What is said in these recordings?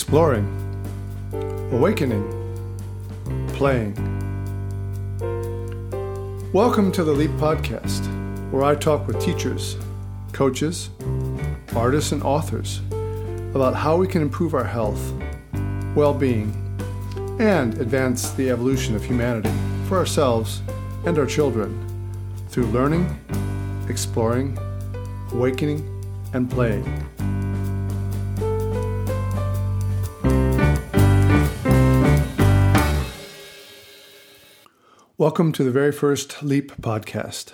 exploring, awakening, playing. Welcome to the Leap Podcast, where I talk with teachers, coaches, artists, and authors about how we can improve our health, well being, and advance the evolution of humanity for ourselves and our children through learning, exploring, awakening, and playing. Welcome to the very first Leap podcast.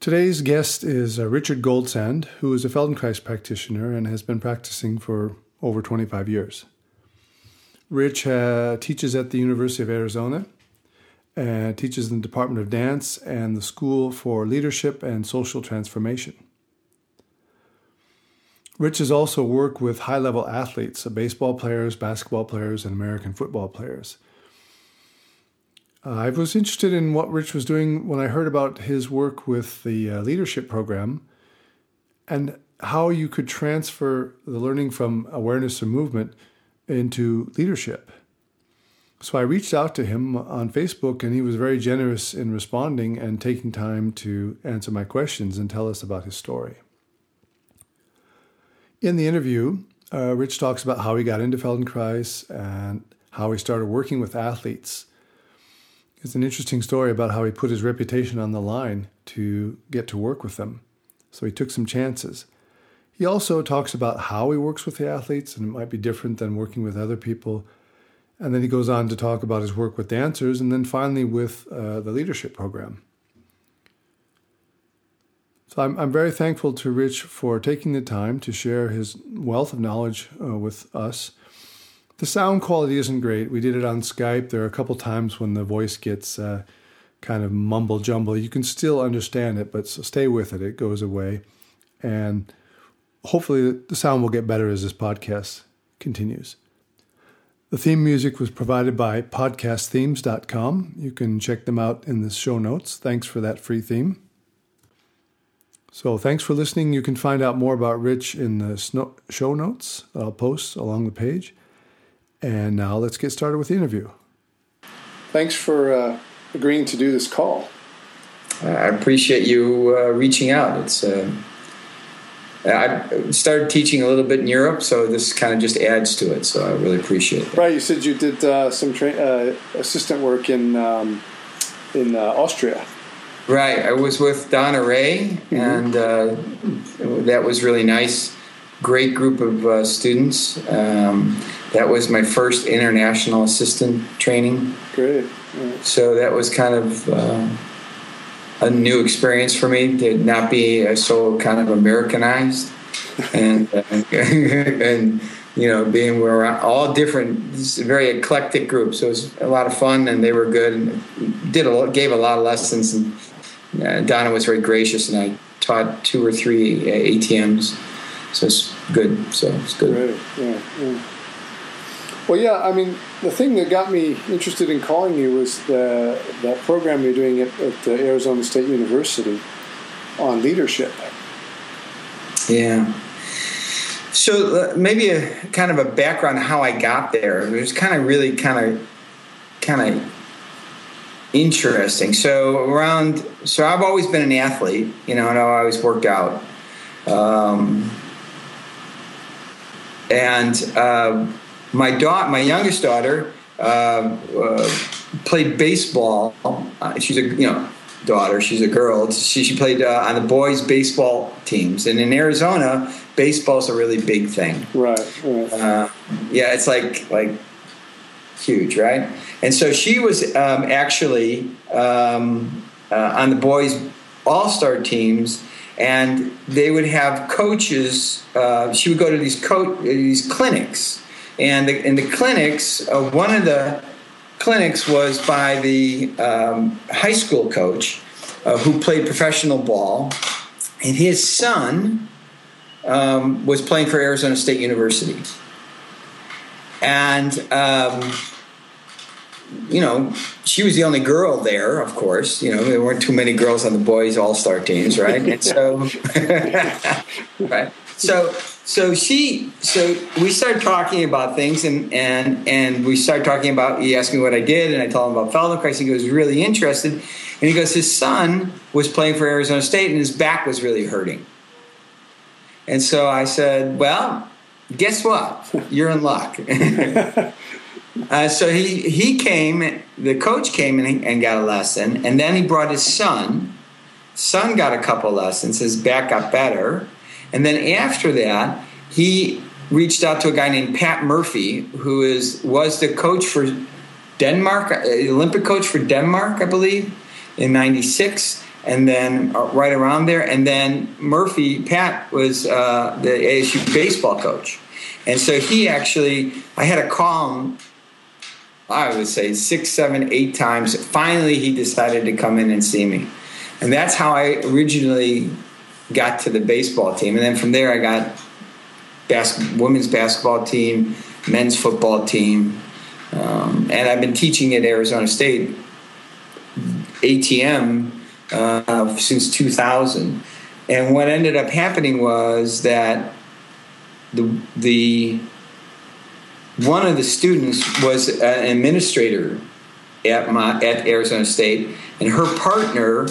Today's guest is uh, Richard Goldsand, who is a Feldenkrais practitioner and has been practicing for over 25 years. Rich uh, teaches at the University of Arizona and teaches in the Department of Dance and the School for Leadership and Social Transformation. Rich has also worked with high level athletes, uh, baseball players, basketball players, and American football players. Uh, I was interested in what Rich was doing when I heard about his work with the uh, leadership program and how you could transfer the learning from awareness and movement into leadership. So I reached out to him on Facebook, and he was very generous in responding and taking time to answer my questions and tell us about his story. In the interview, uh, Rich talks about how he got into Feldenkrais and how he started working with athletes. It's an interesting story about how he put his reputation on the line to get to work with them. So he took some chances. He also talks about how he works with the athletes, and it might be different than working with other people and then he goes on to talk about his work with dancers and then finally with uh, the leadership program. So I'm, I'm very thankful to Rich for taking the time to share his wealth of knowledge uh, with us. The sound quality isn't great. We did it on Skype. There are a couple times when the voice gets uh, kind of mumble jumble. You can still understand it, but stay with it. It goes away. And hopefully the sound will get better as this podcast continues. The theme music was provided by podcastthemes.com. You can check them out in the show notes. Thanks for that free theme. So, thanks for listening. You can find out more about Rich in the show notes I'll post along the page. And now let's get started with the interview. Thanks for uh, agreeing to do this call. I appreciate you uh, reaching out. It's uh, I started teaching a little bit in Europe, so this kind of just adds to it. So I really appreciate it. Right, you said you did uh, some tra- uh, assistant work in um, in uh, Austria. Right, I was with Donna Ray, mm-hmm. and uh, that was really nice. Great group of uh, students. Um, that was my first international assistant training. Great. So that was kind of uh, a new experience for me to not be so kind of Americanized and uh, and you know being we're all different very eclectic group so it was a lot of fun and they were good and did a gave a lot of lessons and uh, Donna was very gracious and I taught two or three ATMs so it's good so it's good right. yeah, yeah. Well, yeah, I mean, the thing that got me interested in calling you was the that program you're doing at, at Arizona State University on leadership. Yeah. So uh, maybe a kind of a background how I got there. It was kind of really kind of kind of interesting. So around, so I've always been an athlete, you know, and I always worked out. Um, and uh, my daughter, my youngest daughter, uh, uh, played baseball. Uh, she's a you know daughter. She's a girl. She she played uh, on the boys' baseball teams, and in Arizona, baseball's a really big thing. Right. right. Uh, yeah, it's like like huge, right? And so she was um, actually um, uh, on the boys' all-star teams and they would have coaches. Uh, she would go to these co- these clinics, and the, in the clinics, uh, one of the clinics was by the um, high school coach uh, who played professional ball, and his son um, was playing for Arizona State University. And, um, you know, she was the only girl there, of course. You know, there weren't too many girls on the boys' all star teams, right? And so, right. So so she so we started talking about things and and and we started talking about he asked me what I did and I told him about Feldenkrais. He was really interested and he goes his son was playing for Arizona State and his back was really hurting. And so I said, well, guess what? You're in luck. uh, so he he came. The coach came and, and got a lesson, and then he brought his son. Son got a couple lessons. His back got better and then after that, he reached out to a guy named Pat Murphy, who is was the coach for Denmark, uh, Olympic coach for Denmark, I believe, in '96, and then uh, right around there. And then Murphy, Pat was uh, the ASU baseball coach, and so he actually, I had a call. I would say six, seven, eight times. Finally, he decided to come in and see me, and that's how I originally got to the baseball team, and then from there I got bas- women's basketball team, men's football team, um, and I've been teaching at Arizona State ATM uh, since 2000. And what ended up happening was that the the one of the students was an administrator at my at Arizona State, and her partner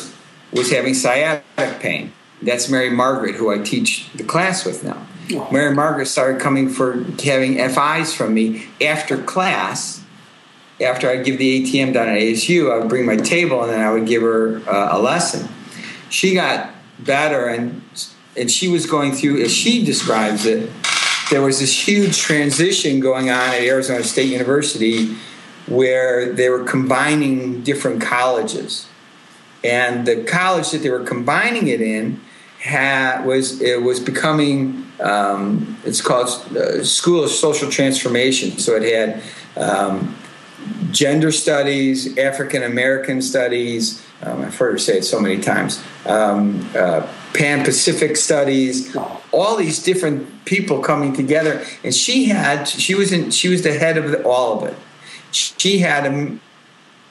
was having sciatic pain. That's Mary Margaret, who I teach the class with now. Mary Margaret started coming for having FIs from me after class. After I'd give the ATM down at ASU, I would bring my table and then I would give her uh, a lesson. She got better and and she was going through, as she describes it, there was this huge transition going on at Arizona State University where they were combining different colleges. And the college that they were combining it in had was it was becoming um, it's called uh, School of Social Transformation. So it had um, gender studies, African American studies. Um, I've heard her say it so many times. Um, uh, Pan Pacific studies, all these different people coming together, and she had she was in she was the head of the, all of it. She had to,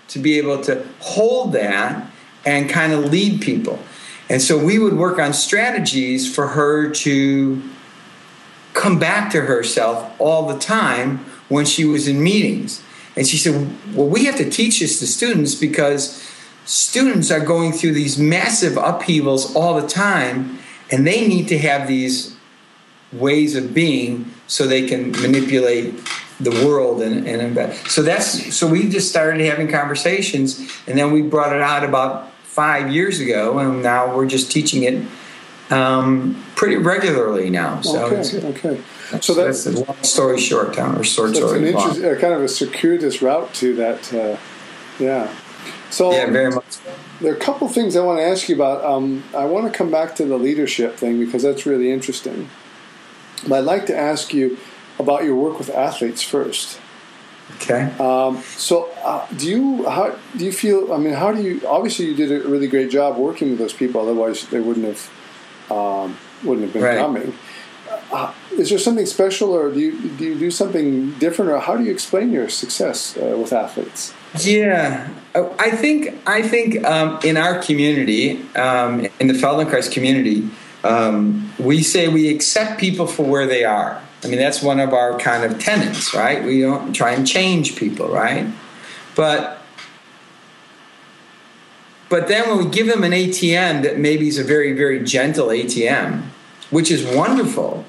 to be able to hold that and kind of lead people. And so we would work on strategies for her to come back to herself all the time when she was in meetings. And she said, Well, we have to teach this to students because students are going through these massive upheavals all the time, and they need to have these ways of being so they can manipulate the world and, and so that's so we just started having conversations and then we brought it out about five years ago, and now we're just teaching it um, pretty regularly now. So okay, okay. So that's, that's a long story short, Tom, or short so story. Uh, kind of a circuitous route to that. Uh, yeah. So yeah, very much. There are a couple things I want to ask you about. Um, I want to come back to the leadership thing because that's really interesting. But I'd like to ask you about your work with athletes first. Okay. Um, so, uh, do you how do you feel? I mean, how do you? Obviously, you did a really great job working with those people. Otherwise, they wouldn't have um, wouldn't have been right. coming. Uh, is there something special, or do you do you do something different, or how do you explain your success uh, with athletes? Yeah, I think I think um, in our community, um, in the Feldenkrais community, um, we say we accept people for where they are. I mean, that's one of our kind of tenets, right? We don't try and change people, right? But but then when we give them an ATM that maybe is a very, very gentle ATM, which is wonderful,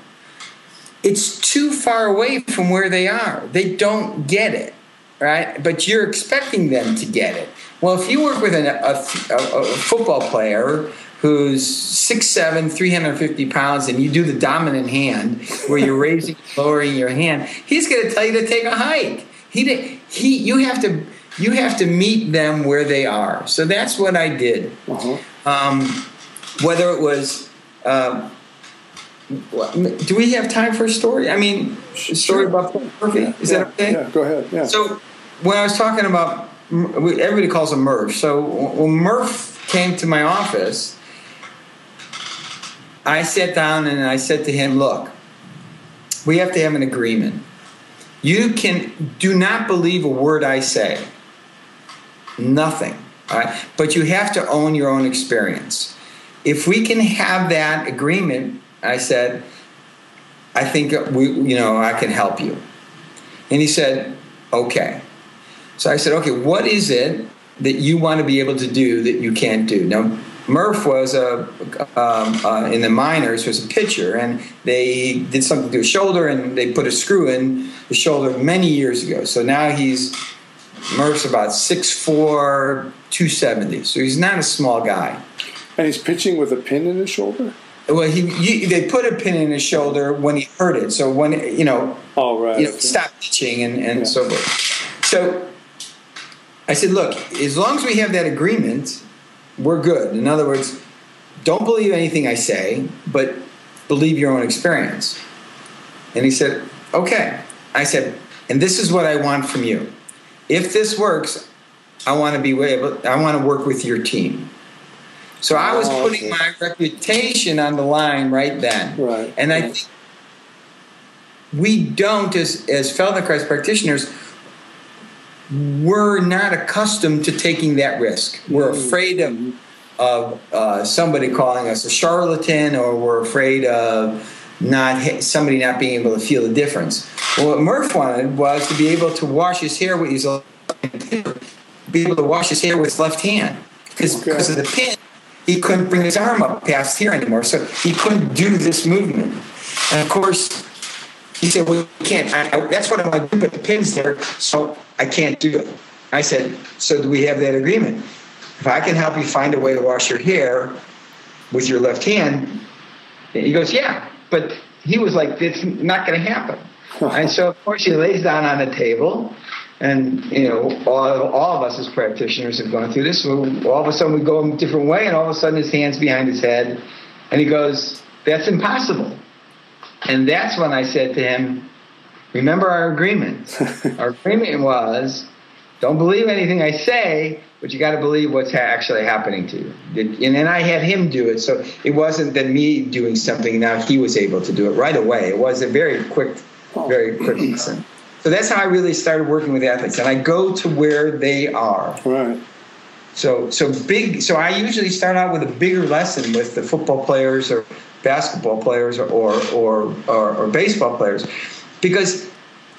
it's too far away from where they are. They don't get it, right? But you're expecting them to get it. Well, if you work with an, a, a, a football player who's 6'7", 350 pounds, and you do the dominant hand where you're raising, lowering your hand, he's going to tell you to take a hike. He, he, you have to, you have to meet them where they are. So that's what I did. Uh-huh. Um, whether it was, uh, do we have time for a story? I mean, a story sure. about Murphy. Is yeah, that okay? Yeah, go ahead. Yeah. So when I was talking about, everybody calls him Murph. So when Murph came to my office I sat down and I said to him, Look, we have to have an agreement. You can do not believe a word I say. Nothing. But you have to own your own experience. If we can have that agreement, I said, I think we, you know, I can help you. And he said, okay. So I said, okay, what is it that you want to be able to do that you can't do? Now, Murph was a um, uh, in the minors was a pitcher, and they did something to his shoulder, and they put a screw in the shoulder many years ago. So now he's Murph's about 6'4", 270. So he's not a small guy. And he's pitching with a pin in his shoulder. Well, he, he, they put a pin in his shoulder when he hurt it. So when you know, oh right, you know, stop pitching and and yeah. so forth. So I said, look, as long as we have that agreement, we're good. In other words, don't believe anything I say, but believe your own experience. And he said, okay. I said, and this is what I want from you. If this works, I want to be able. I want to work with your team. So I was oh, putting okay. my reputation on the line right then. Right. And I think we don't, as, as Feldenkrais practitioners, we're not accustomed to taking that risk. We're mm-hmm. afraid of, of uh, somebody calling us a charlatan, or we're afraid of not somebody not being able to feel the difference. Well, what Murph wanted was to be able to wash his hair with his be able to wash his hair with his left hand because okay. because of the pin he couldn't bring his arm up past here anymore. So he couldn't do this movement. And of course, he said, Well, you can't. I, I, that's what I want to do, but the pin's there, so I can't do it. I said, So do we have that agreement? If I can help you find a way to wash your hair with your left hand, he goes, Yeah. But he was like, It's not going to happen. and so, of course, he lays down on the table and you know, all, all of us as practitioners have gone through this. all of a sudden, we go a different way, and all of a sudden, his hands behind his head, and he goes, "That's impossible." And that's when I said to him, "Remember our agreement. our agreement was, don't believe anything I say, but you got to believe what's actually happening to you." And then I had him do it, so it wasn't that me doing something. Now he was able to do it right away. It was a very quick, very quick oh. lesson. So that's how I really started working with athletes, and I go to where they are. Right. So so big. So I usually start out with a bigger lesson with the football players or basketball players or or or, or, or baseball players, because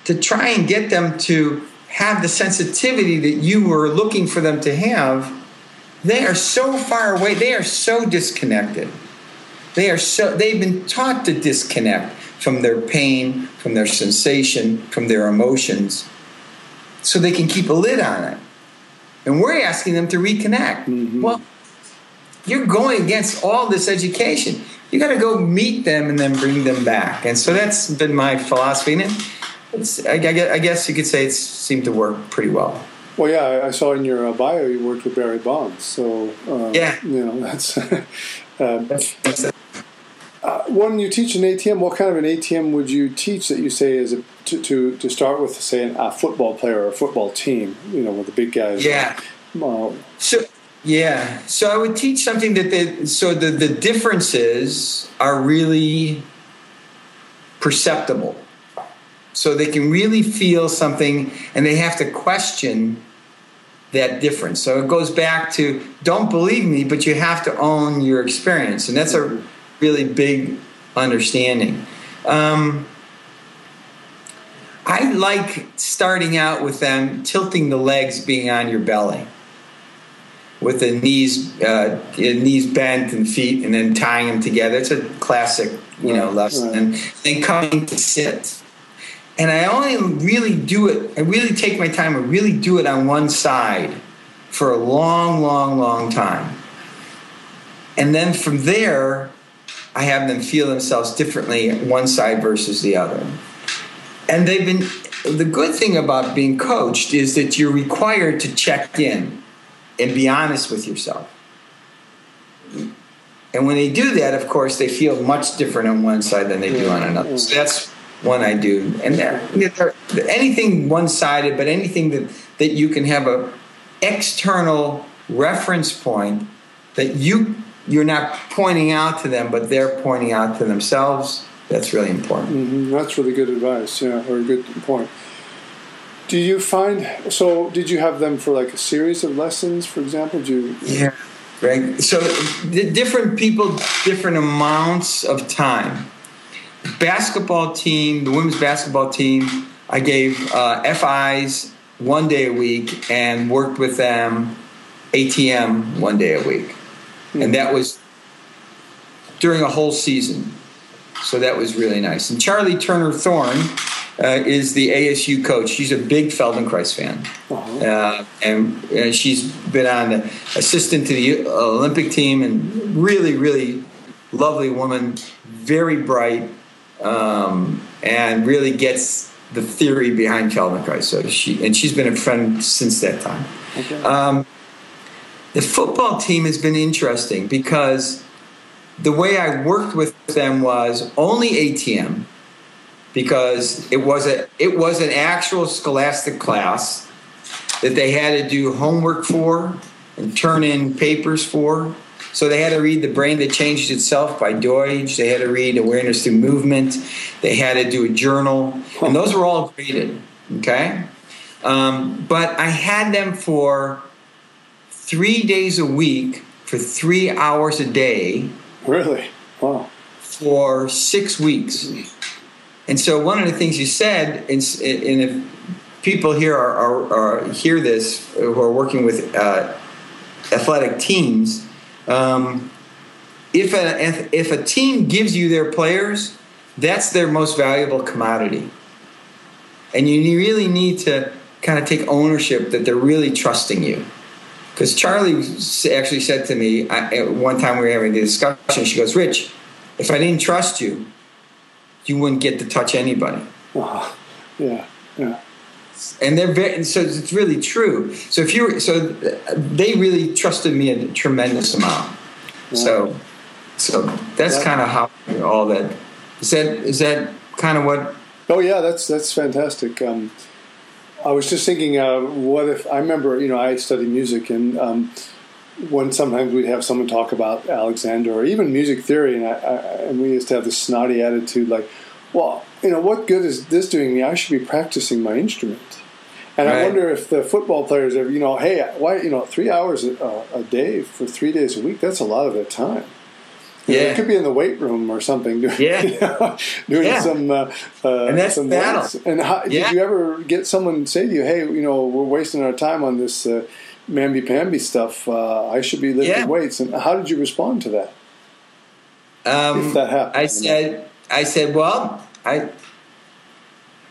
to try and get them to have the sensitivity that you were looking for them to have, they are so far away. They are so disconnected. They are so they've been taught to disconnect from their pain, from their sensation, from their emotions, so they can keep a lid on it. And we're asking them to reconnect. Mm-hmm. Well, you're going against all this education. You got to go meet them and then bring them back. And so that's been my philosophy. And it's, I, guess you could say it seemed to work pretty well. Well, yeah, I saw in your uh, bio you worked with Barry Bonds, so uh, yeah, you know that's. uh, that's, that's uh, when you teach an ATM, what kind of an ATM would you teach that you say is a, to, to, to start with, say, a football player or a football team, you know, with the big guys? Yeah. Well, so, yeah. So I would teach something that they, so the, the differences are really perceptible. So they can really feel something and they have to question that difference. So it goes back to don't believe me, but you have to own your experience. And that's a really big understanding. Um, I like starting out with them tilting the legs being on your belly with the knees uh, knees bent and feet and then tying them together. It's a classic, you know, lesson. Right. And then coming to sit. And I only really do it, I really take my time I really do it on one side for a long, long, long time. And then from there, I have them feel themselves differently one side versus the other. And they've been the good thing about being coached is that you're required to check in and be honest with yourself. And when they do that, of course, they feel much different on one side than they do on another. So that's one I do. And anything one-sided, but anything that, that you can have a external reference point that you you're not pointing out to them, but they're pointing out to themselves. That's really important. Mm-hmm. That's really good advice, yeah, or a good point. Do you find so? Did you have them for like a series of lessons, for example? Do you? Yeah, right. So different people, different amounts of time. basketball team, the women's basketball team, I gave uh, FIs one day a week and worked with them ATM one day a week. Mm-hmm. And that was during a whole season. So that was really nice. And Charli Turner Thorn uh, is the ASU coach. She's a big Feldenkrais fan. Uh-huh. Uh, and, and she's been on the assistant to the Olympic team and really, really lovely woman, very bright, um, and really gets the theory behind Feldenkrais. So she and she's been a friend since that time. Okay. Um, the football team has been interesting because the way I worked with them was only ATM because it was a it was an actual scholastic class that they had to do homework for and turn in papers for. So they had to read The Brain That Changed Itself by Doidge. They had to read Awareness Through Movement. They had to do a journal. And those were all graded, okay? Um, but I had them for three days a week for three hours a day. Really? Wow. For six weeks. And so one of the things you said, and, if people here are, are, are, hear this who are working with uh, athletic teams, um, if, a, if a team gives you their players, that's their most valuable commodity. And you really need to kind of take ownership that they're really trusting you. Because Charli actually said to me I, one time we were having a discussion, she goes, Rich, if I didn't trust you, you wouldn't get to touch anybody. Wow. Yeah, yeah. And they're very so it's really true. So if you so they really trusted me a tremendous amount. So so that's yeah. kind of how all that. Is that is that kind of what? Oh yeah that's that's fantastic. Um, i was just thinking uh, what if i remember you know i studied music and um, when sometimes we'd have someone talk about alexander or even music theory and, I, I, and we used to have this snotty attitude like well you know, what good is this doing me? I should be practicing my instrument. And right. I wonder if the football players ever, you know, hey, why, you know, three hours a, a day for three days a week, that's a lot of their time. You yeah. Know, it could be in the weight room or something. Doing, yeah. You know, doing yeah. some, uh, uh, and that's some battle. And how, yeah. did you ever get someone say to you, hey, you know, we're wasting our time on this uh, mamby-pamby stuff. Uh, I should be lifting yeah. weights. And how did you respond to that? Um, if that happened. I said, I said, well, I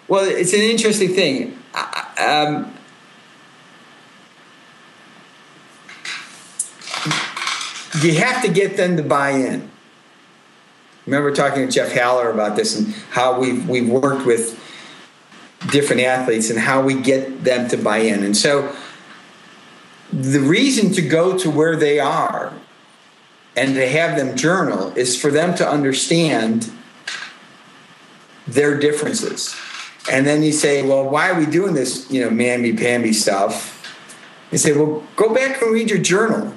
well, it's an interesting thing. Um, you have to get them to buy in. Remember talking to Jeff Haller about this and how we've we've worked with different athletes and how we get them to buy in. And so the reason to go to where they are and to have them journal is for them to understand their differences. And then you say, well, why are we doing this, you know, mamby-pamby stuff? You say, well, go back and read your journal.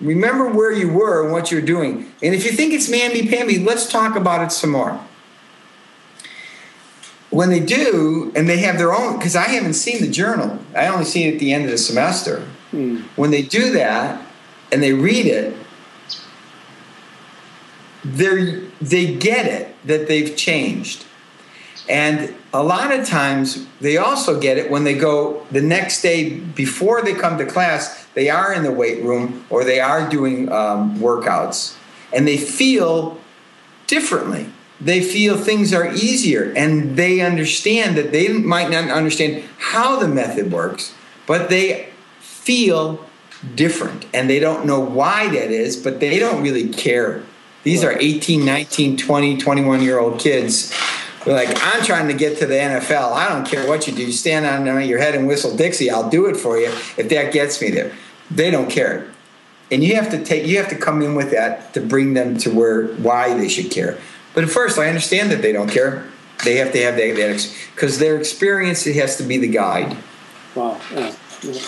Remember where you were and what you're doing. And if you think it's mamby-pamby, let's talk about it some more. When they do, and they have their own, because I haven't seen the journal, I only see it at the end of the semester. Hmm. When they do that and they read it, they they get it that they've changed. And a lot of times they also get it when they go the next day before they come to class, they are in the weight room or they are doing um, workouts and they feel differently. They feel things are easier and they understand that they might not understand how the method works, but they feel different and they don't know why that is, but they don't really care these are 18, 19, 20, 21 year old kids. They're like, I'm trying to get to the NFL. I don't care what you do. You stand on your head and whistle Dixie. I'll do it for you if that gets me there. They don't care. And you have to take you have to come in with that to bring them to where why they should care. But at first, I understand that they don't care. They have to have that because their experience it has to be the guide. Wow. Yeah. Yeah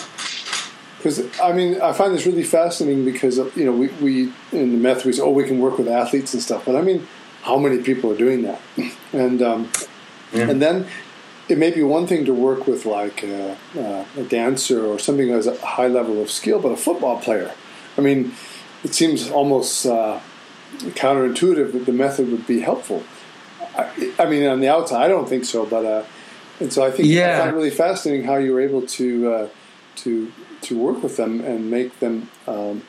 because I mean I find this really fascinating because you know we, we in the method we say oh we can work with athletes and stuff but I mean how many people are doing that and um, yeah. and then it may be one thing to work with like a, a dancer or something that has a high level of skill but a football player I mean it seems almost uh, counterintuitive that the method would be helpful I, I, mean, on the outside, I don't think so, but uh, and so I think yeah. I find really fascinating how you were able to uh, to to work with them and make them, um,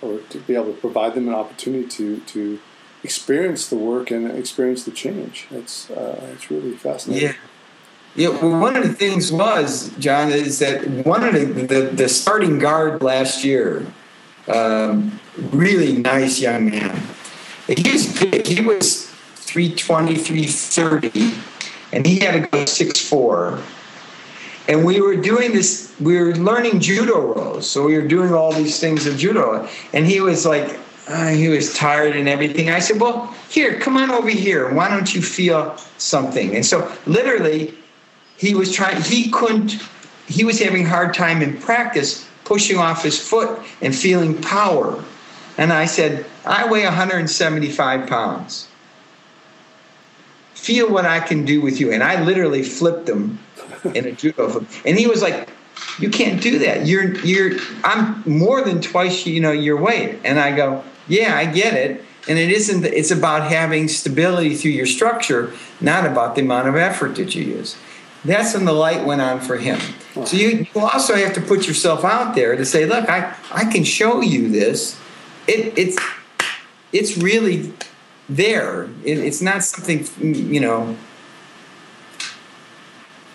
or to be able to provide them an opportunity to to experience the work and experience the change. It's uh, it's really fascinating. Yeah. Yeah, well, one of the things was, John, is that one of the, the, the starting guard last year, um, really nice young man. He was big. He was 320, 330, and he had to go 6'4. And we were doing this, we were learning judo rows. So we were doing all these things of judo. And he was like, uh, he was tired and everything. I said, Well, here, come on over here. Why don't you feel something? And so literally, he was trying, he couldn't, he was having hard time in practice pushing off his foot and feeling power. And I said, I weigh 175 pounds. Feel what I can do with you. And I literally flipped him in a judo flip. And he was like, You can't do that. You're you're I'm more than twice you know your weight. And I go, Yeah, I get it. And it isn't it's about having stability through your structure, not about the amount of effort that you use. That's when the light went on for him. So you, you also have to put yourself out there to say, look, I, I can show you this. It, it's it's really there. It, it's not something you know.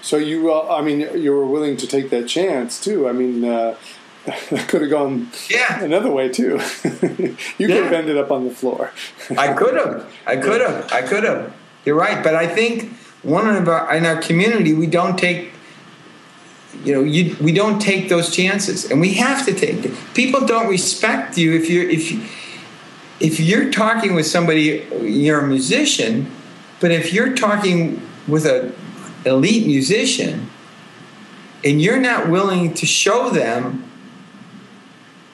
So you, uh, I mean, you were willing to take that chance too. I mean, uh, that could have gone yeah. another way too. you could have ended up on the floor. I could have. I could have. I could have. You're right, but I think one of our in our community we don't take you know you, we don't take those chances and we have to take them people don't respect you if you're if you, if you're talking with somebody you're a musician but if you're talking with a elite musician and you're not willing to show them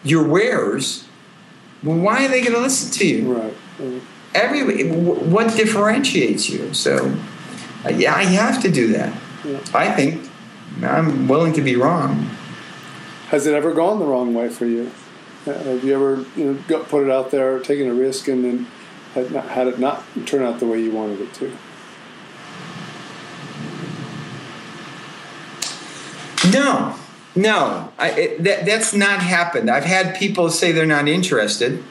your wares well why are they going to listen to you right, right. every what differentiates you so uh, yeah, I have to do that. Yeah. I think I'm willing to be wrong. Has it ever gone the wrong way for you? Uh, have you ever you know got, put it out there, taken a risk, and then had, not, had it not turn out the way you wanted it to? No, no, I, it, that, that's not happened. I've had people say they're not interested.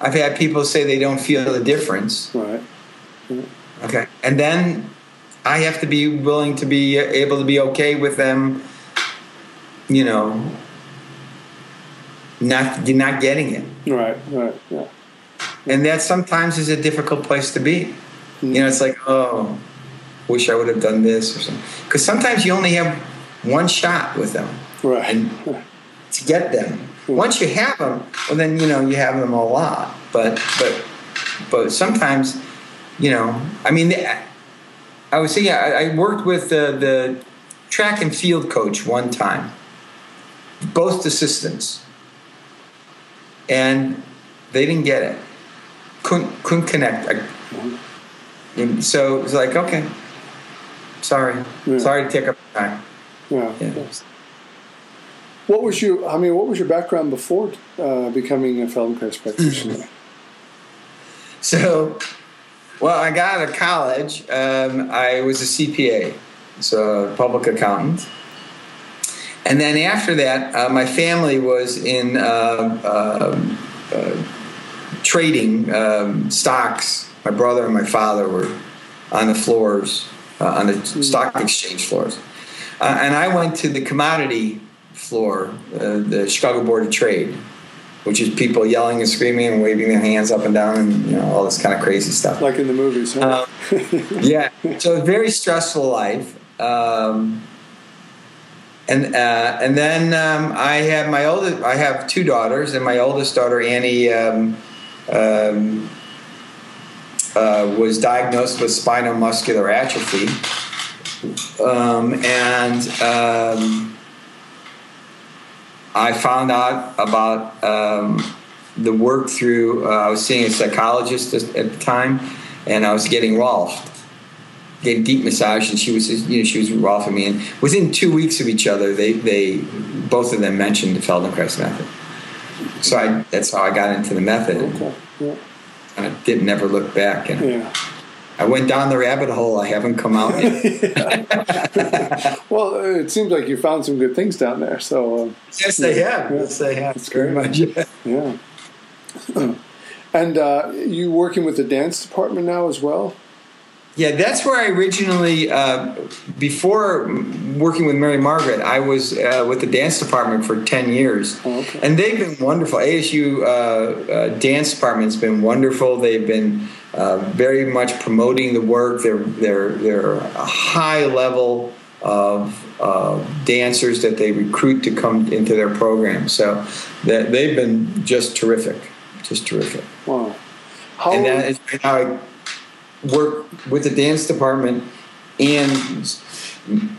I've had people say they don't feel the difference. Right. Yeah. Okay. And then I have to be willing to be able to be okay with them, you know, not you're not getting it. Right, right, yeah. And that sometimes is a difficult place to be. Mm-hmm. You know, it's like, oh, wish I would have done this or something. Because sometimes you only have one shot with them. Right. And to get them. Mm-hmm. Once you have them, well, then you know you have them a lot. But but but sometimes you know, I mean, I was saying I, worked with the, the track and field coach one time, both assistants, and they didn't get it. Couldn't couldn't connect. I, so it was like, okay, sorry, yeah. sorry to take up time. Yeah. yeah. What was your? I mean, what was your background before uh, becoming a Feldenkrais practitioner? so well, I got out of college. Um, I was a CPA, so public accountant. And then after that, uh, my family was in uh, uh, uh trading um, stocks. My brother and my father were on the floors, uh, on the stock exchange floors. Uh, and I went to the commodity floor, the Chicago Board of Trade which is people yelling and screaming and waving their hands up and down and you know all this kind of crazy stuff. Like in the movies. Huh? Um, yeah. So a very stressful life. Um, and uh, and then um, I have my oldest. I have two daughters, and my oldest daughter Annie um, um, uh, was diagnosed with spinal muscular atrophy, um, and I found out about um, the work through. Uh, I was seeing a psychologist at the time, and I was getting Rolf. Gave deep massage, and she was, you know, she was Rolfing me. And within two weeks of each other, they, they both of them mentioned the Feldenkrais method. So I, that's how I got into the method. Okay. Yeah. And I did never look back. And, yeah. I went down the rabbit hole. I haven't come out yet. well, it seems like you found some good things down there. So uh, yes, they have. Yeah. Yes, they have. That's very much. yeah. and uh, you working with the dance department now as well? Yeah, that's where I originally, uh, before working with Mary Margaret, I was uh, with the dance department for 10 years. Oh, okay. And they've been wonderful. ASU uh, uh, dance department has been wonderful. They've been uh, very much promoting the work. They're, they're, they're a high level of dancers that they recruit to come into their program. So that they've been just terrific, just terrific. Wow. How and that is how I work with the dance department and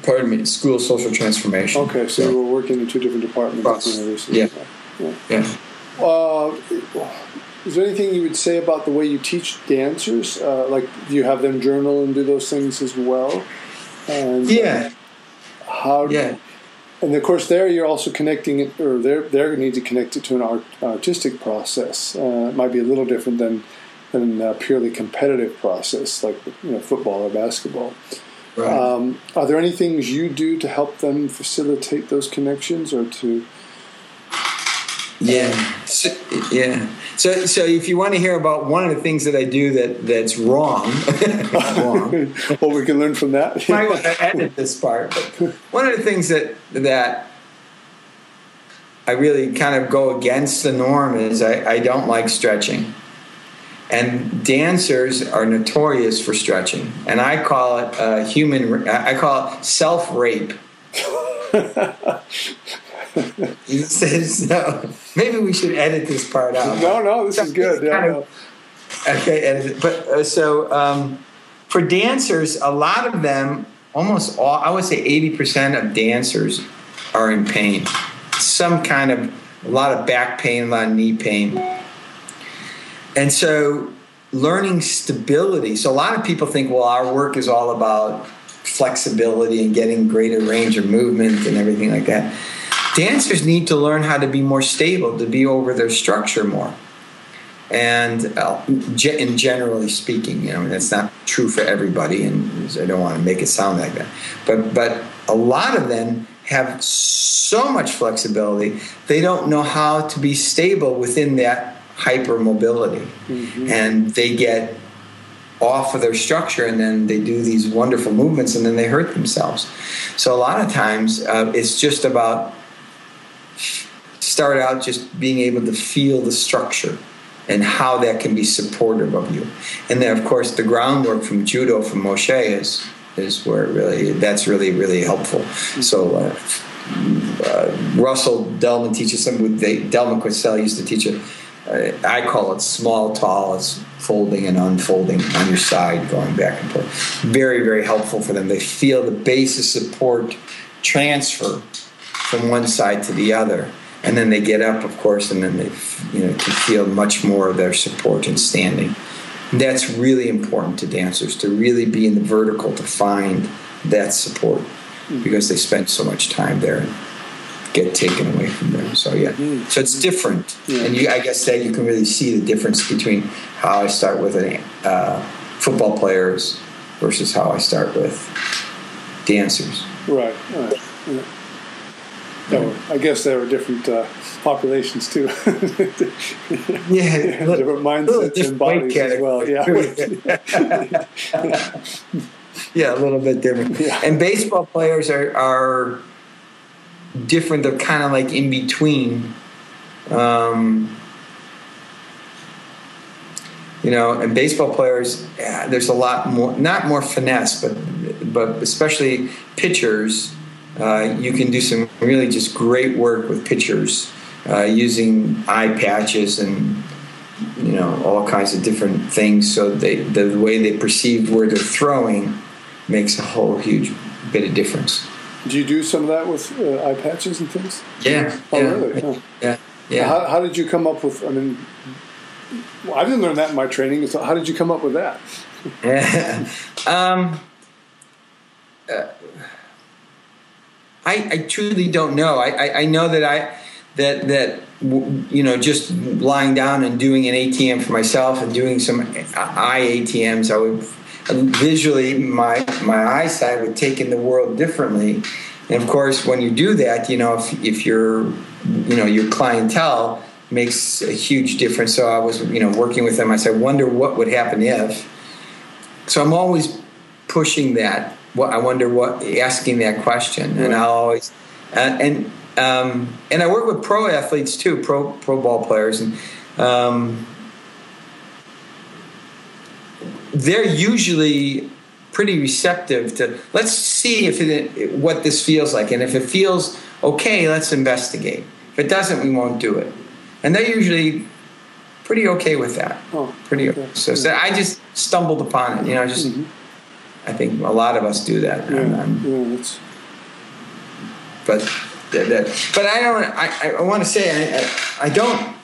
pardon me, school social transformation. Okay, so, so you were working in two different departments. Yeah. Yeah. yeah. Uh, is there anything you would say about the way you teach dancers? Uh, like, do you have them journal and do those things as well? And, yeah. Uh, how? Yeah. And of course, there you're also connecting it, or they're they're going to need to connect it to an art, artistic process. Uh, it might be a little different than than a purely competitive process like you know football or basketball. Right. Um, are there any things you do to help them facilitate those connections or to? Yeah, so, yeah. So, so if you want to hear about one of the things that I do that that's wrong, wrong. well, we can learn from that. I want to edit this part, but one of the things that that I really kind of go against the norm is I, I don't like stretching. And dancers are notorious for stretching, and I call it uh, human. I call it self rape. he says no. Maybe we should edit this part out. No, no, this is good. Yeah, okay, edit But uh, so um, for dancers, a lot of them, almost all, I would say eighty percent of dancers are in pain. Some kind of a lot of back pain, a lot of knee pain and so learning stability. So a lot of people think, well, our work is all about flexibility and getting greater range of movement and everything like that. Dancers need to learn how to be more stable, to be over their structure more. And uh, in generally speaking, you know, that's not true for everybody, and I don't want to make it sound like that. But but a lot of them have so much flexibility, they don't know how to be stable within that hypermobility mm-hmm. and they get off of their structure and then they do these wonderful movements and then they hurt themselves so a lot of times uh, it's just about start out just being able to feel the structure and how that can be supportive of you and then of course the groundwork from judo from moshe is is where really that's really really helpful mm-hmm. so uh, uh, Russell Delman teaches some. They, Delman Quisel used to teach it Uh, I call it small, tall. It's folding and unfolding on your side, going back and forth. Very, very helpful for them. They feel the base of support transfer from one side to the other, and then they get up, of course, and then they you know can feel much more of their support and standing. That's really important to dancers to really be in the vertical to find that support because they spend so much time there get taken away from them. So yeah, mm-hmm. so it's different, yeah. and you, I guess that you can really see the difference between how I start with a, uh, football players versus how I start with dancers. Right. right. Yeah. I guess there are different uh, populations too. yeah, different mindsets different and bodies as well. Yeah. yeah, a little bit different. Yeah. And baseball players are are different. They're kind of like in between. Um, you know, and baseball players, yeah, there's a lot more, not more finesse, but but especially pitchers. Uh, you can do some really just great work with pitchers uh, using eye patches and you know all kinds of different things. So they, the way they perceive where they're throwing makes a whole huge bit of difference. Do you do some of that with uh, eye patches and things? Yeah. Oh, yeah, really? Huh. Yeah. Yeah. How, how, did you come up with? I mean, well, I didn't learn that in my training. So how did you come up with that? Yeah. um, uh, I, I truly don't know. I, I, I know that I that that you know just lying down and doing an ATM for myself and doing some eye ATMs, I would visually my my eyesight would take in the world differently. And of course, when you do that, you know, if, if you're, you know, your clientele makes a huge difference. So I was, you know, working with them. I said, wonder what would happen if. So I'm always pushing that. What I wonder what asking that question, and I'll always uh, and um, and I work with pro athletes too, pro pro ball players, and um, they're usually pretty receptive to let's see if it, what this feels like, and if it feels okay, let's investigate. If it doesn't, we won't do it, and they're usually pretty okay with that. Oh, pretty okay. So, so, I just stumbled upon it, you know, just. Mm-hmm. I think a lot of us do that. Yeah, yeah, but that, that, but I don't. I, I want to say I, I, I don't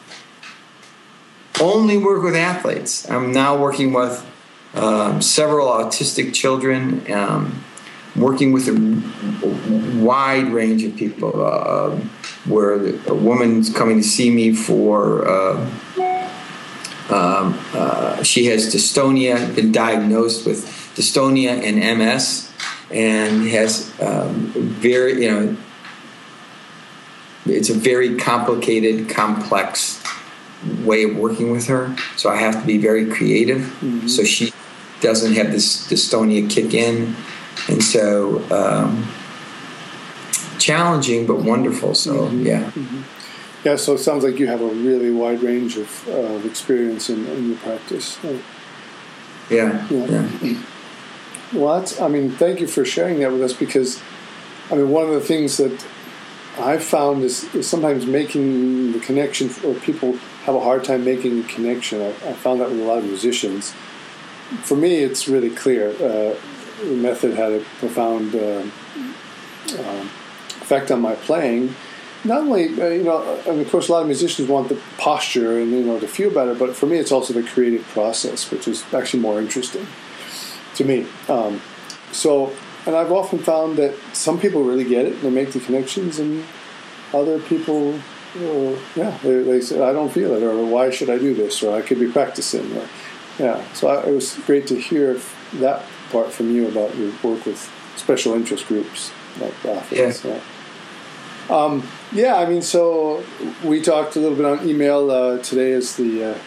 only work with athletes. I'm now working with um, several autistic children. Um, working with a wide range of people. Uh, where a woman's coming to see me for. Uh, um, uh, she has dystonia, been diagnosed with dystonia and MS, and has um, very, you know, it's a very complicated, complex way of working with her. So I have to be very creative. Mm-hmm. So she doesn't have this dystonia kick in, and so um, challenging but wonderful. So mm-hmm. yeah. Mm-hmm. Yeah, so it sounds like you have a really wide range of, uh, experience in, in, your practice. Yeah. yeah. yeah. Well, that's, I mean, thank you for sharing that with us because, I mean, one of the things that I've found is, is sometimes making the connection, or people have a hard time making the connection. I, I found that with a lot of musicians. For me, it's really clear. Uh, the method had a profound uh, uh, effect on my playing. Not only, uh, you know, and of course, a lot of musicians want the posture and you know to feel better, but for me, it's also the creative process, which is actually more interesting to me. Um, so and I've often found that some people really get it and they make the connections, and other people, well, yeah, they, they say, I don't feel it, or why should I do this, or I could be practicing. Or, yeah, so I, it was great to hear that part from you about your work with special interest groups like athletes. Yeah. yeah. Um, yeah, I mean, so we talked a little bit on email. Uh, today is the, uh,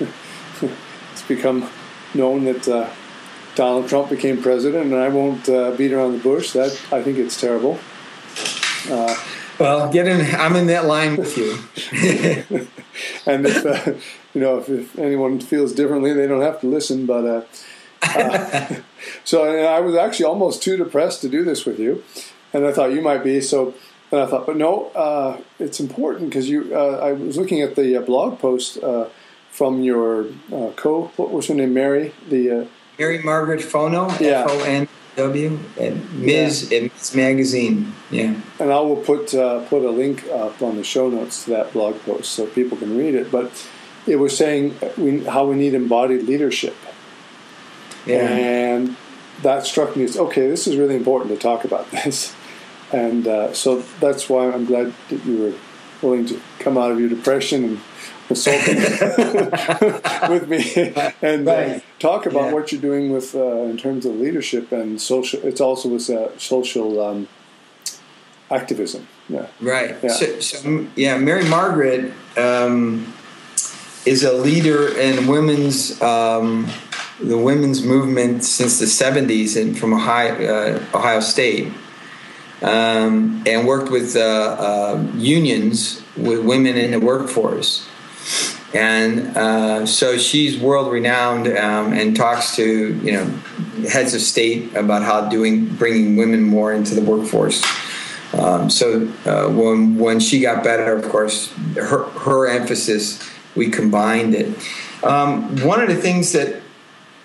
it's become known that uh, Donald Trump became president, and I won't uh, beat around the bush. That I think it's terrible. Uh, well, get in. I'm in that line with you. and if uh, you know, if, if, anyone feels differently, they don't have to listen. But uh, uh, so I was actually almost too depressed to do this with you, and I thought you might be. So and I thought, but no, uh, it's important because you. I was looking at the blog post from your co. What was her name? Mary. The Mary Margaret Fonow, yeah. F O N W, at Ms. Yeah. Ms. Magazine. Yeah. And I will put uh, put a link up on the show notes to that blog post so people can read it. But it was saying we, how we need embodied leadership. Yeah. And that struck me as okay, this is really important to talk about this. And uh, so that's why I'm glad that you were willing to come out of your depression and consulting with me and uh, right. uh, talk about yeah. what you're doing with uh, in terms of leadership and social. It's also with uh, social um, activism. Yeah. Right. Yeah. So, so, yeah, Mary Margaret um, is a leader in women's um, the women's movement since the 70s and from Ohio, uh, Ohio State. Um, and worked with uh, uh, unions with women in the workforce and uh, so she's world renowned um, and talks to you know heads of state about how doing bringing women more into the workforce. Um, so uh, when when she got better, of course, her her emphasis we combined it. Um, one of the things that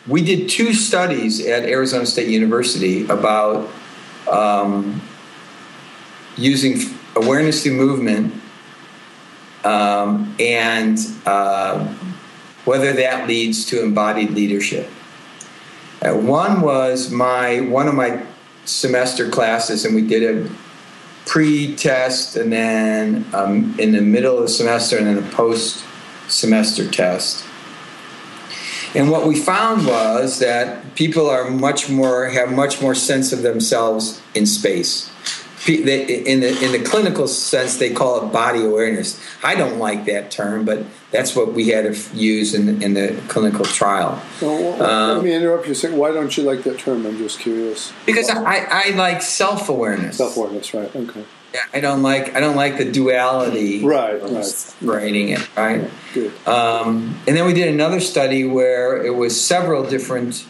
we did two studies at Arizona State University about um, using awareness through movement um, and uh, whether that leads to embodied leadership. Uh, one was my one of my semester classes, and we did a pre-test, and then um, in the middle of the semester, and then a post-semester test. And what we found was that people are much more have much more sense of themselves in space. In the in the clinical sense, they call it body awareness. I don't like that term, but that's what we had to use in, in the clinical trial. Well, um, let me interrupt you a second. Why don't you like that term? I'm just curious. Because I, I like self awareness. Self awareness, right? Okay. Yeah, I don't like I don't like the duality. Right, right. Writing it right. Good. Um, and then we did another study where it was several different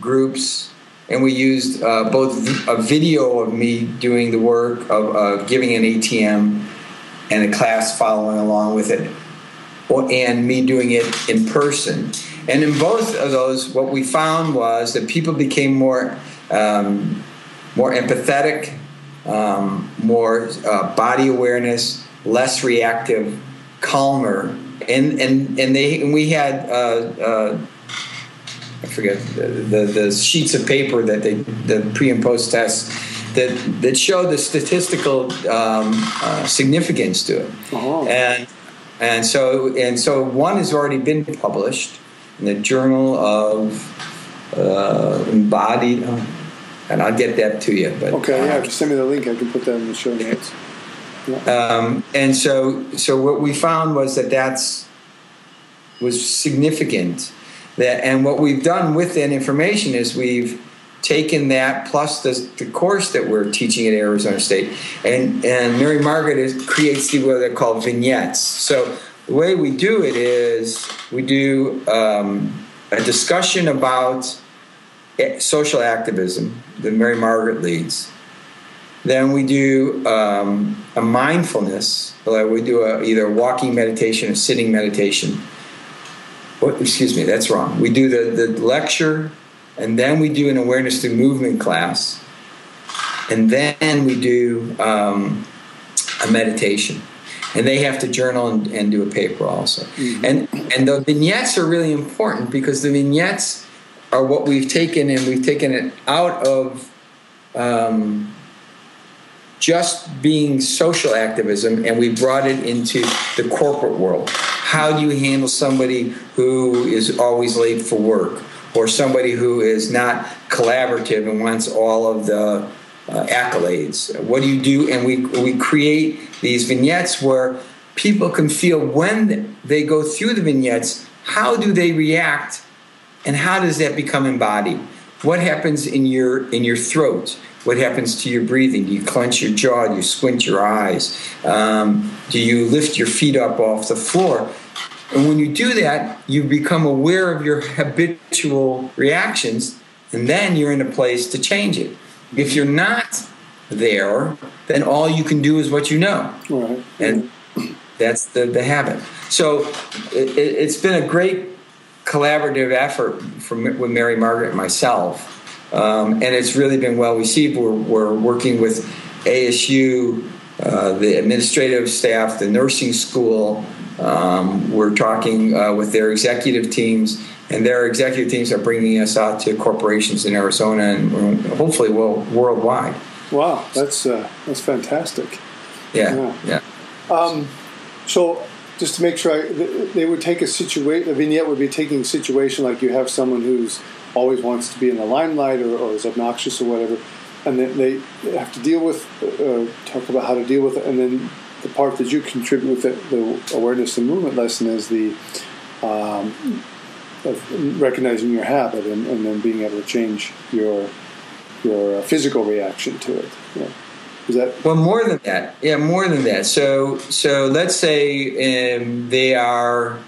groups, and we used uh, both a video of me doing the work of uh, giving an ATM, and a class following along with it, and me doing it in person. And in both of those, what we found was that people became more um, more empathetic um, more uh, body awareness, less reactive, calmer, and and and they and we had. Uh, uh, I forget the, the, the, sheets of paper that they the pre and post tests that that showed the statistical um, uh, significance to it, uh-huh. and and so and so one has already been published in the Journal of uh, Embodied and I'll get that to you. But okay, yeah, just send me the link. I can put that in the show notes. Yeah. Um, and so, so what we found was that that's was significant. That and what we've done with that information is we've taken that plus the, the course that we're teaching at Arizona State, and and Mary Margaret is, creates the what they're called vignettes. So the way we do it is we do um, a discussion about social activism that Mary Margaret leads. Then we do um, a mindfulness. We do a, either walking meditation or sitting meditation. What, excuse me, that's wrong. We do the, the lecture, and then we do an awareness through movement class, and then we do um, a meditation. And they have to journal and, and do a paper also. Mm-hmm. And and the vignettes are really important because the vignettes are what we've taken and we've taken it out of um, just being social activism and we brought it into the corporate world. How do you handle somebody who is always late for work or somebody who is not collaborative and wants all of the uh, accolades? What do you do? And we, we create these vignettes where people can feel when they go through the vignettes, how do they react and how does that become embodied? What happens in your in your throat? What happens to your breathing? Do you clench your jaw? Do you squint your eyes? Um, do you lift your feet up off the floor? And when you do that, you become aware of your habitual reactions, and then you're in a place to change it. If you're not there, then all you can do is what you know. Right. And that's the, the habit. So it, it's been a great collaborative effort from with Mary Margaret and myself, um, and it's really been well received. We're, we're working with ASU, uh, the administrative staff, the nursing school. Um, we're talking uh, with their executive teams, and their executive teams are bringing us out to corporations in Arizona and hopefully well, worldwide. Wow, that's uh, that's fantastic. Yeah, yeah. yeah. Um, so just to make sure I, they would take a situation, a vignette would be taking a situation like you have someone who's always wants to be in the limelight or, or is obnoxious or whatever, and then they have to deal with, uh, talk about how to deal with it, and then the part that you contribute with it, the awareness and movement lesson is the um, of recognizing your habit and, and, then being able to change your your physical reaction to it. Yeah. Is that well more than that? Yeah, more than that. So so let's say um, they are.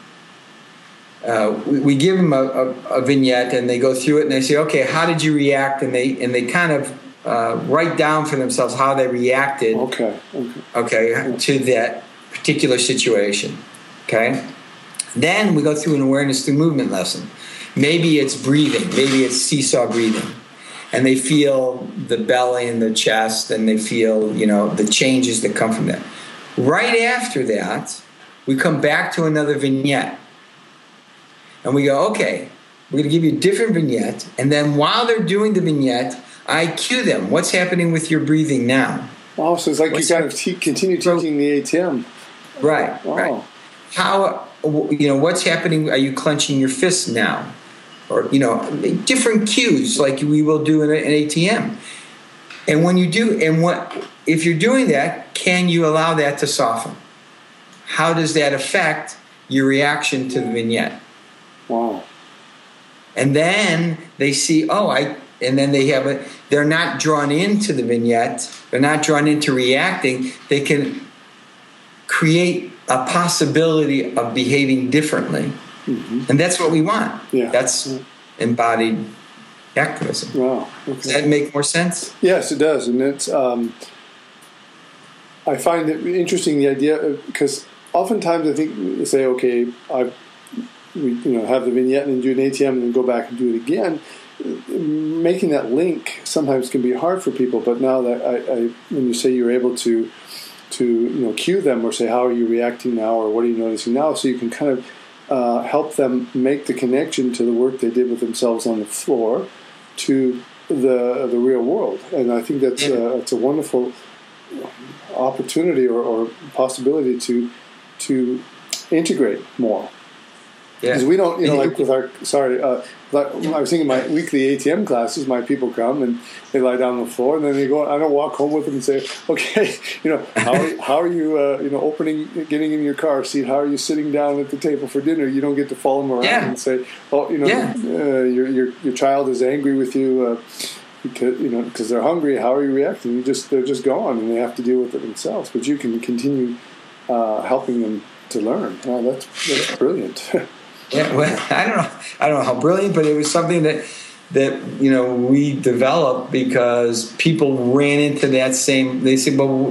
Uh, we, we, give them a, a, a, vignette and they go through it and they say, okay, how did you react? And they and they kind of uh, write down for themselves how they reacted. Okay. Okay. okay to that particular situation. Okay. Then we go through an awareness through movement lesson. Maybe it's breathing. Maybe it's seesaw breathing and they feel the belly and the chest and they feel you know the changes that come from that right after that we come back to another vignette and we go okay we're going to give you a different vignette and then while they're doing the vignette i cue them what's happening with your breathing now oh so it's like what's you kind of te- continue teaching the atm right right how you know what's happening are you clenching your fists now or you know different cues like we will do in an ATM. And when you do, and what if you're doing that? Can you allow that to soften? How does that affect your reaction to the vignette? Wow. And then they see, oh, I, and then they have a, they're not drawn into the vignette, they're not drawn into reacting. They can create a possibility of behaving differently. Mm-hmm. And that's what we want. Yeah. That's yeah. embodied activism. Wow. Okay. Does that make more sense? Yes, it does. And it's, um, I find it interesting the idea because oftentimes I think they say, okay, I we you know have the vignette and do an ATM and then go back and do it again. Making that link sometimes can be hard for people, but now that I, I when you say you're able to to you know cue them or say how are you reacting now or what are you noticing now, so you can kind of uh, help them make the connection to the work they did with themselves on the floor to the the real world, and I think that's uh, it's a wonderful opportunity or, or possibility to to integrate more. Because yeah. we don't, you know, like with our sorry, uh, like I was thinking my weekly ATM classes, my people come and they lie down on the floor, and then they go. I don't walk home with them and say, okay, you know, how are you, how are you, uh, you know, opening, getting in your car seat? How are you sitting down at the table for dinner? You don't get to follow them around yeah. and say, oh, you know, yeah. uh, your your your child is angry with you. Uh, because you know because they're hungry. How are you reacting? You just they're just gone, and they have to deal with it themselves. But you can continue uh, helping them to learn. Oh, that's that's brilliant. yeah, well, I don't know, I don't know how brilliant, but it was something that that you know we developed because people ran into that same. They said, "Well,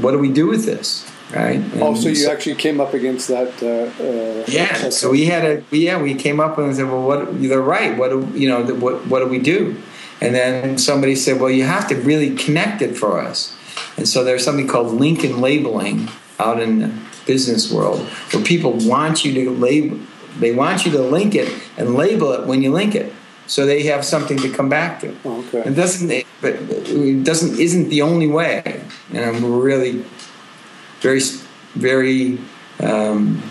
what do we do with this?" Right. And oh, so you so, actually came up against that? Uh, uh, yeah. So we had a yeah we came up and said, "Well, what? They're right. What do you know? What what do we do?" And then somebody said, "Well, you have to really connect it for us." And so there's something called link and labeling out in the business world where people want you to label they want you to link it and label it when you link it so they have something to come back to okay. it doesn't but it doesn't isn't the only way and we're really very very um,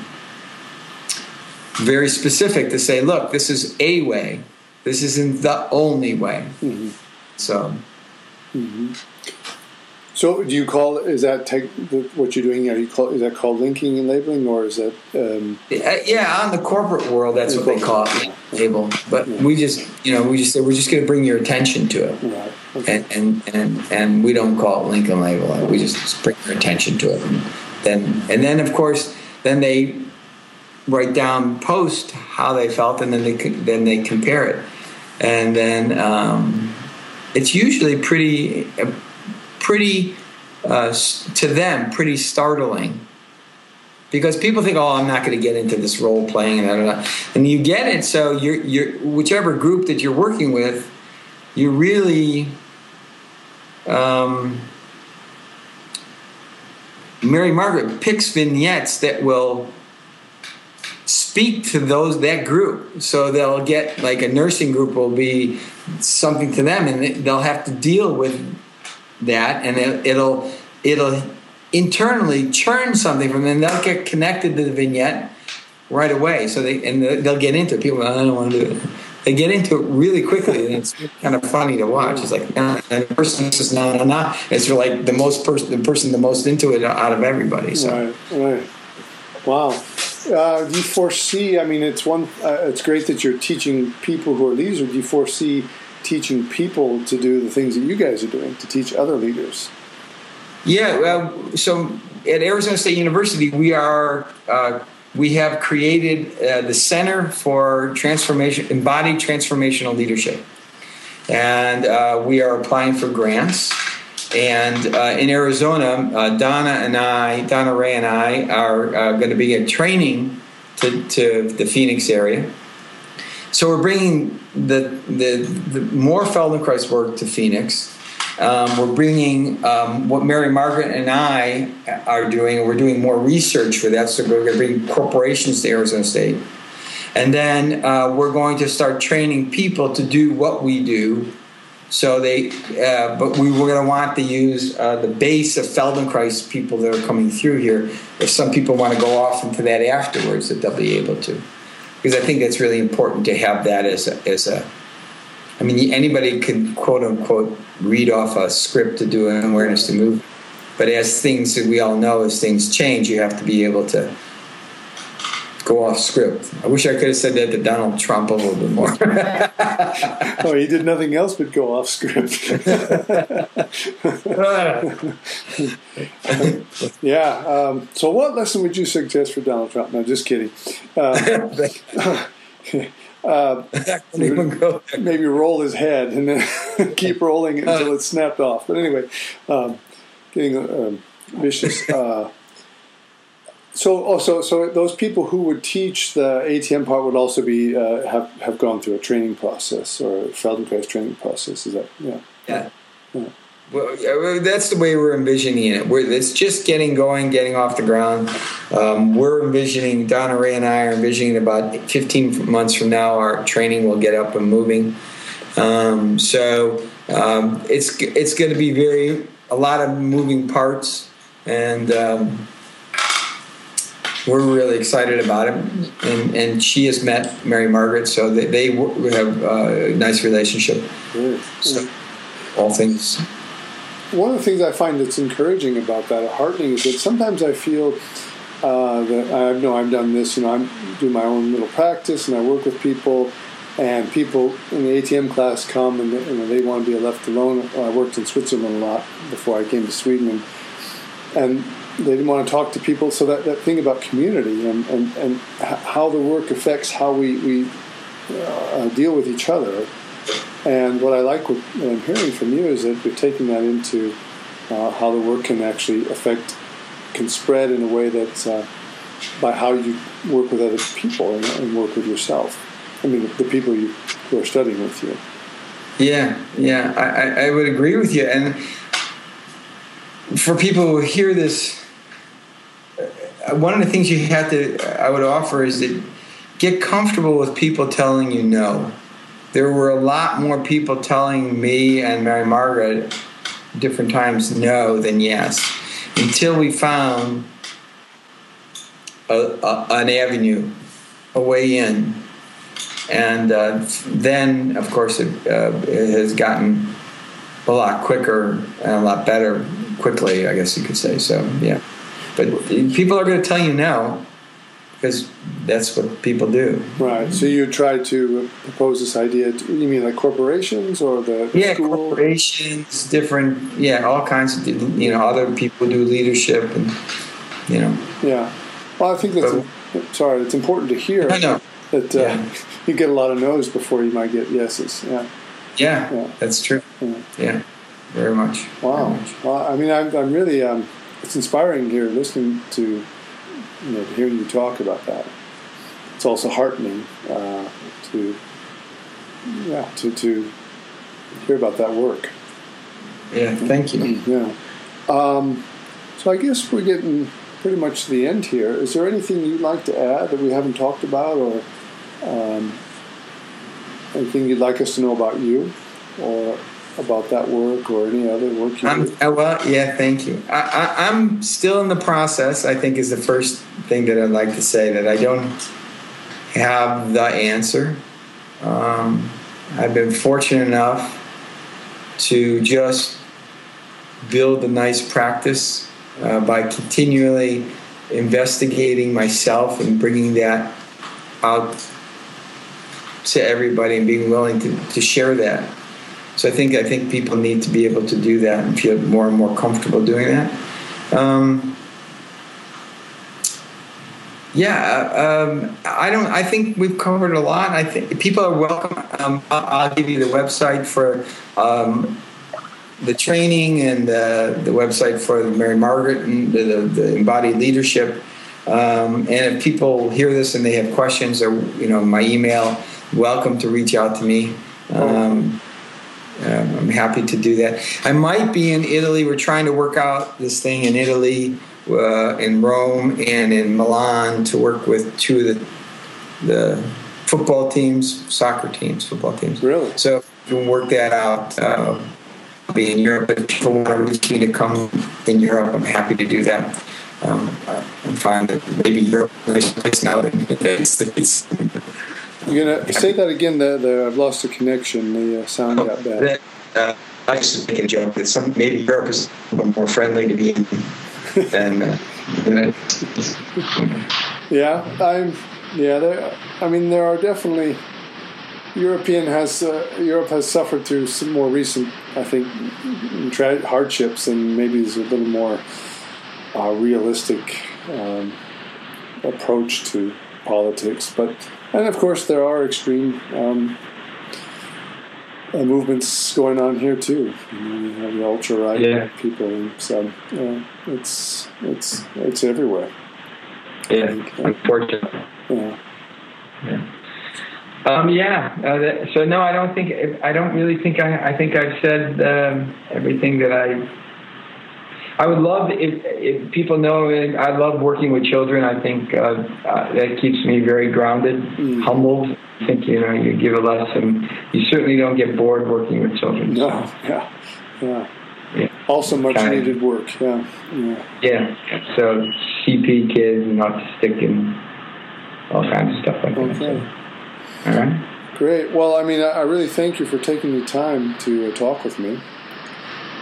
very specific to say look this is a way this isn't the only way mm-hmm. so mm-hmm. So, do you call is that tech, what you're doing? Are you call is that called linking and labeling, or is that? Um, yeah, on the corporate world, that's what they call it, label. But yeah. we just, you know, we just say we're just going to bring your attention to it, right. okay. and, and and and we don't call it link and label. We just bring your attention to it, and then and then of course, then they write down post how they felt, and then they then they compare it, and then um, it's usually pretty pretty, uh, to them, pretty startling. Because people think, oh, I'm not going to get into this role playing, and and you get it. So you're, you're whichever group that you're working with, you really um, Mary Margaret picks vignettes that will speak to those that group. So they'll get like a nursing group will be something to them, and they'll have to deal with that, and it, it'll it'll internally churn something from them. They'll get connected to the vignette right away. So they and they'll get into it. People, I don't want to do it. They get into it really quickly, and it's kind of funny to watch. It's like, and the person says, no, no, no. It's like the most person, the person the most into it out of everybody. So. Right, right. Wow. Uh, do you foresee? I mean, it's one. Uh, it's great that you're teaching people who are leaders. Do you foresee teaching people to do the things that you guys are doing to teach other leaders? Yeah, well, so at Arizona State University, we are uh, we have created uh, the Center for Transformation Embodied Transformational Leadership, and uh, we are applying for grants. And uh, in Arizona, uh, Donna and I, Donna Ray and I, are uh, going to be training to, to the Phoenix area so we're bringing the, the, the more Feldenkrais work to Phoenix. Um, we're bringing um, what Mary Margaret and I are doing, and we're doing more research for that. So we're going to bring corporations to Arizona State. And then uh, we're going to start training people to do what we do. So they, uh, but we were going to want to use uh, the base of Feldenkrais people that are coming through here. If some people want to go off into that afterwards, that they'll be able to. Because I think it's really important to have that as a, as a I mean, anybody can quote unquote read off a script to do an awareness to move, but as things that we all know, as things change, you have to be able to go off script. I wish I could have said that to Donald Trump a little bit more. oh, he did nothing else but go off script. yeah. Um, so, what lesson would you suggest for Donald Trump? No, just kidding. Uh, uh, maybe, maybe, roll his head and then keep rolling it until it's snapped off. But anyway, um, getting um, vicious. Uh, so, also, oh, so those people who would teach the ATM part would also be uh, have have gone through a training process or Feldenkrais training process. Is that yeah? Yeah. yeah. Well, that's the way we're envisioning it. We're, it's just getting going, getting off the ground. Um, we're envisioning, Donna Ray and I are envisioning about 15 months from now, our training will get up and moving. Um, so um, it's it's going to be very a lot of moving parts, and um, we're really excited about it. And, and she has met Mary Margaret, so they, they have a nice relationship. So, all things. One of the things I find that's encouraging about that, heartening, is that sometimes I feel uh, that I know I've done this. You know, I do my own little practice, and I work with people, and people in the ATM class come and they, you know, they want to be left alone. I worked in Switzerland a lot before I came to Sweden, and, and they didn't want to talk to people. So that, that thing about community and, and, and how the work affects how we, we uh, deal with each other. And what I like what, what, I'm hearing from you is that you're taking that into uh, how the work can actually affect, can spread in a way that uh, by how you work with other people and, and work with yourself. I mean, the, the people you, who are studying with you. Yeah, yeah, I, I would agree with you. And for people who hear this one of the things you have to I would offer is that get comfortable with people telling you no. There were a lot more people telling me and Mary Margaret different times no than yes until we found a, a, an avenue, a way in. And uh, then, of course, it, uh, it has gotten a lot quicker and a lot better quickly, I guess you could say. So, yeah. But people are going to tell you no because that's what people do. Right. So you try to propose this idea. To, you mean like corporations or the yeah school? corporations, different yeah, all kinds of you know other people do leadership and you know yeah. Well, I think that's a, sorry. It's important to hear. I know that uh, yeah. you get a lot of no's before you might get yeses. Yeah. Yeah, yeah. that's true. Yeah. yeah. very much. Wow. Very much. Well, I mean, I'm, I'm really um, it's inspiring here listening to you know hearing you talk about that. It's also heartening uh, to yeah to to hear about that work. Yeah, thank you. Yeah. Um, so I guess we're getting pretty much to the end here. Is there anything you'd like to add that we haven't talked about, or um, anything you'd like us to know about you, or about that work or any other work you I'm, uh, well, yeah, thank you. I, am still in the process. I think is the first thing that I'd like to say that I don't have the answer. Um, I've been fortunate enough to just build a nice practice uh, by continually investigating myself and bringing that out to everybody and being willing to, to share that so I think I think people need to be able to do that and feel more and more comfortable doing that. Um, yeah, um, I don't. I think we've covered a lot. I think people are welcome. Um, I'll, give you the website for um, the training and the, the website for Mary Margaret and the, the, the embodied leadership. Um, and if people hear this and they have questions, or you know, my email, welcome to reach out to me. Um, um, I'm happy to do that. I might be in Italy. We're trying to work out this thing in Italy, uh, in Rome, and in Milan to work with two of the the football teams, soccer teams, football teams. Really? So if we can work that out. Uh, I'll be in Europe, but if people want to reach me to come in Europe, I'm happy to do that. Um, I find that maybe Europe is a nice place now than the United States. You're gonna say that again. The, the I've lost the connection. The uh, sound got bad. Uh, I was just making a joke that some maybe Europe is a little more friendly to be in than. Uh, yeah, I'm. Yeah, there, I mean there are definitely. European has uh, Europe has suffered through some more recent, I think, tra- hardships, and maybe is a little more uh, realistic um, approach to politics. But and of course there are extreme um, uh, movements going on here too. You, know, you have the ultra right Yeah. people, so uh, it's it's it's everywhere. yeah, unfortunately. Yeah. Um, yeah. Uh, that, so no, I don't think I don't really think I. I think I've said um, everything that I. I would love if, if people know. it, I love working with children. I think uh, uh, that keeps me very grounded, Mm. humbled. I think you know you give a lesson. You certainly don't get bored working with children. No. Yeah. Yeah. Yeah. Also much Kind of. needed work. Yeah. Yeah. Yeah. So CP kids and autistic and all kinds of stuff like that. Okay. All right. Great. Well, I mean, I really thank you for taking the time to uh, talk with me.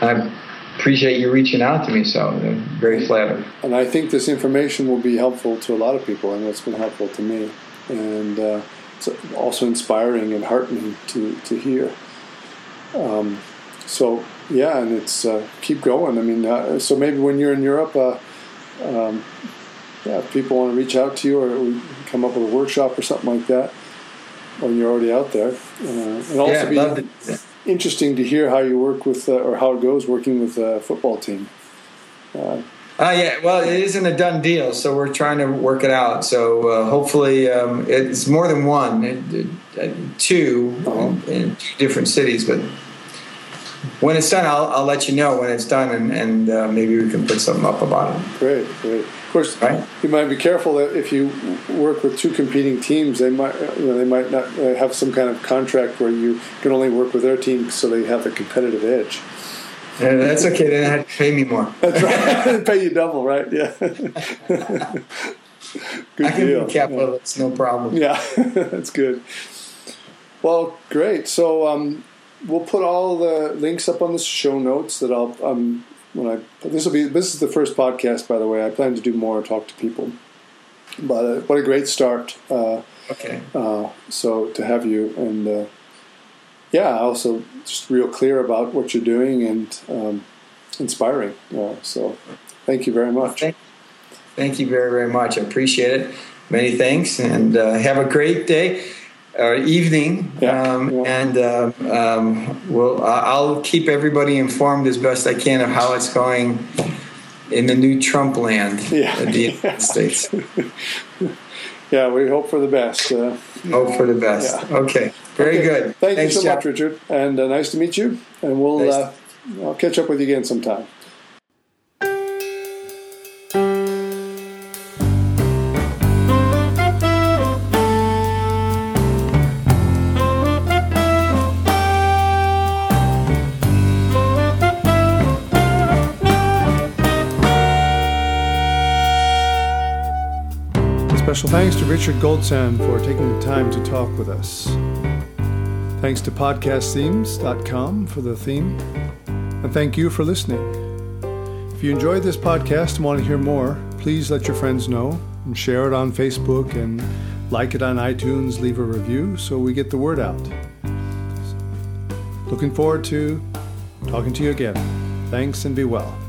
I appreciate you reaching out to me. So I'm very flattered. And I think this information will be helpful to a lot of people, and it's been helpful to me. And uh, it's also inspiring and heartening to, to hear. Um, so, yeah, and it's uh, keep going. I mean, uh, so maybe when you're in Europe, uh, um, yeah, if people want to reach out to you or come up with a workshop or something like that, when you're already out there. Uh, and also yeah, be love to. Interesting to hear how you work with, uh, or how it goes working with a football team. Uh, Oh yeah, well, it isn't a done deal, so we're trying to work it out. So uh, hopefully, um, it's more than one, it, it, uh, two in, in two different cities. But when it's done, I'll, I'll let you know when it's done, and, and uh, maybe we can put something up about it. Great, great. Of course, Right. you might be careful that if you work with two competing teams, they might, you know, they might not uh, have some kind of contract where you can only work with their team, so they have a competitive edge. Uh, that's okay. Then have to pay me more. That's right. Pay you double, right? Yeah. good I can deal. be capital. It's no problem. Yeah, that's good. Well, great. So um, we'll put all the links up on the show notes that I'll um, when I this will be this is the first podcast by the way. I plan to do more talk to people, but uh, what a great start. Uh, Okay. uh, so to have you and uh, yeah, also just real clear about what you're doing and um, inspiring. Uh, so thank you very much. Thank, thank you very, very much. I appreciate it. Many thanks, and uh, have a great day or evening. Yeah, um, yeah. And uh, um, we'll, I'll keep everybody informed as best I can of how it's going in the new Trump land Yeah. of the United States. Yeah, we hope for the best. Uh, Hope for the best. Okay. Very Okay. good. Thank Thanks, you so Jeff. much, Richard, and uh, nice to meet you. And we'll Nice. uh, I'll catch up with you again sometime. Special thanks to Richard Goldsand for taking the time to talk with us. Thanks to podcastthemes.com for the theme. And thank you for listening. If you enjoyed this podcast and want to hear more, please let your friends know and share it on Facebook and like it on iTunes, leave a review so we get the word out. Looking forward to talking to you again. Thanks and be well.